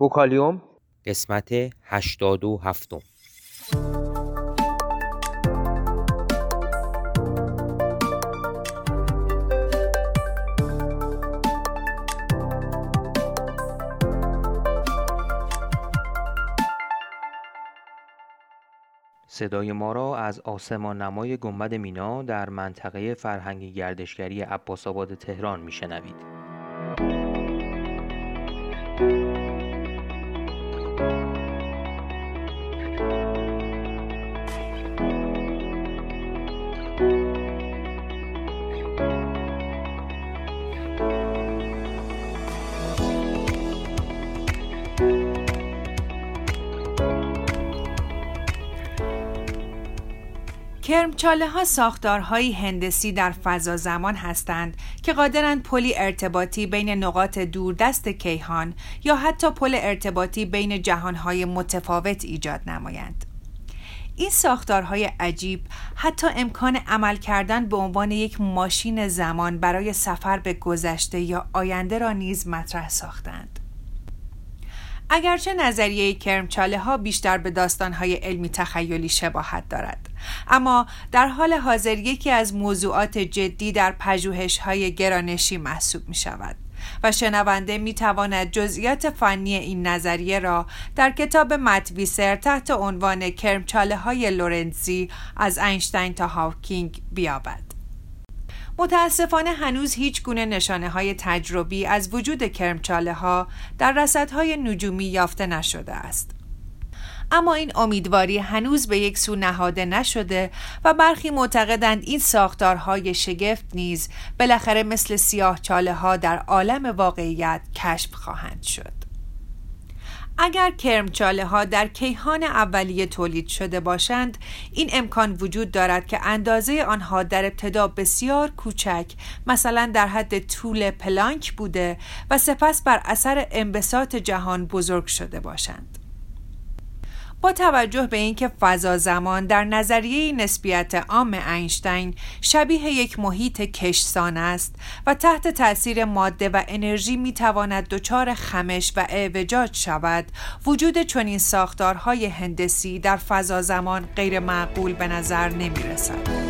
بوکالیوم قسمت 87 صدای ما را از آسمان نمای گنبد مینا در منطقه فرهنگی گردشگری عباس آباد تهران میشنوید. کرمچاله ها ساختارهایی هندسی در فضا زمان هستند که قادرند پلی ارتباطی بین نقاط دوردست کیهان یا حتی پل ارتباطی بین جهانهای متفاوت ایجاد نمایند. این ساختارهای عجیب حتی امکان عمل کردن به عنوان یک ماشین زمان برای سفر به گذشته یا آینده را نیز مطرح ساختند. اگرچه نظریه کرمچاله ها بیشتر به داستان های علمی تخیلی شباهت دارد اما در حال حاضر یکی از موضوعات جدی در پژوهش های گرانشی محسوب می شود و شنونده می تواند جزئیات فنی این نظریه را در کتاب متویسر تحت عنوان کرمچاله های لورنزی از اینشتین تا هاوکینگ بیابد. متاسفانه هنوز هیچ گونه نشانه های تجربی از وجود کرمچاله ها در رصدهای نجومی یافته نشده است. اما این امیدواری هنوز به یک سو نهاده نشده و برخی معتقدند این ساختارهای شگفت نیز بالاخره مثل سیاه چاله ها در عالم واقعیت کشف خواهند شد. اگر کرمچاله ها در کیهان اولیه تولید شده باشند این امکان وجود دارد که اندازه آنها در ابتدا بسیار کوچک مثلا در حد طول پلانک بوده و سپس بر اثر انبساط جهان بزرگ شده باشند. با توجه به اینکه فضا زمان در نظریه نسبیت عام اینشتین شبیه یک محیط کشسان است و تحت تاثیر ماده و انرژی می تواند دچار خمش و اعوجاج شود وجود چنین ساختارهای هندسی در فضا زمان غیر معقول به نظر نمی رسد.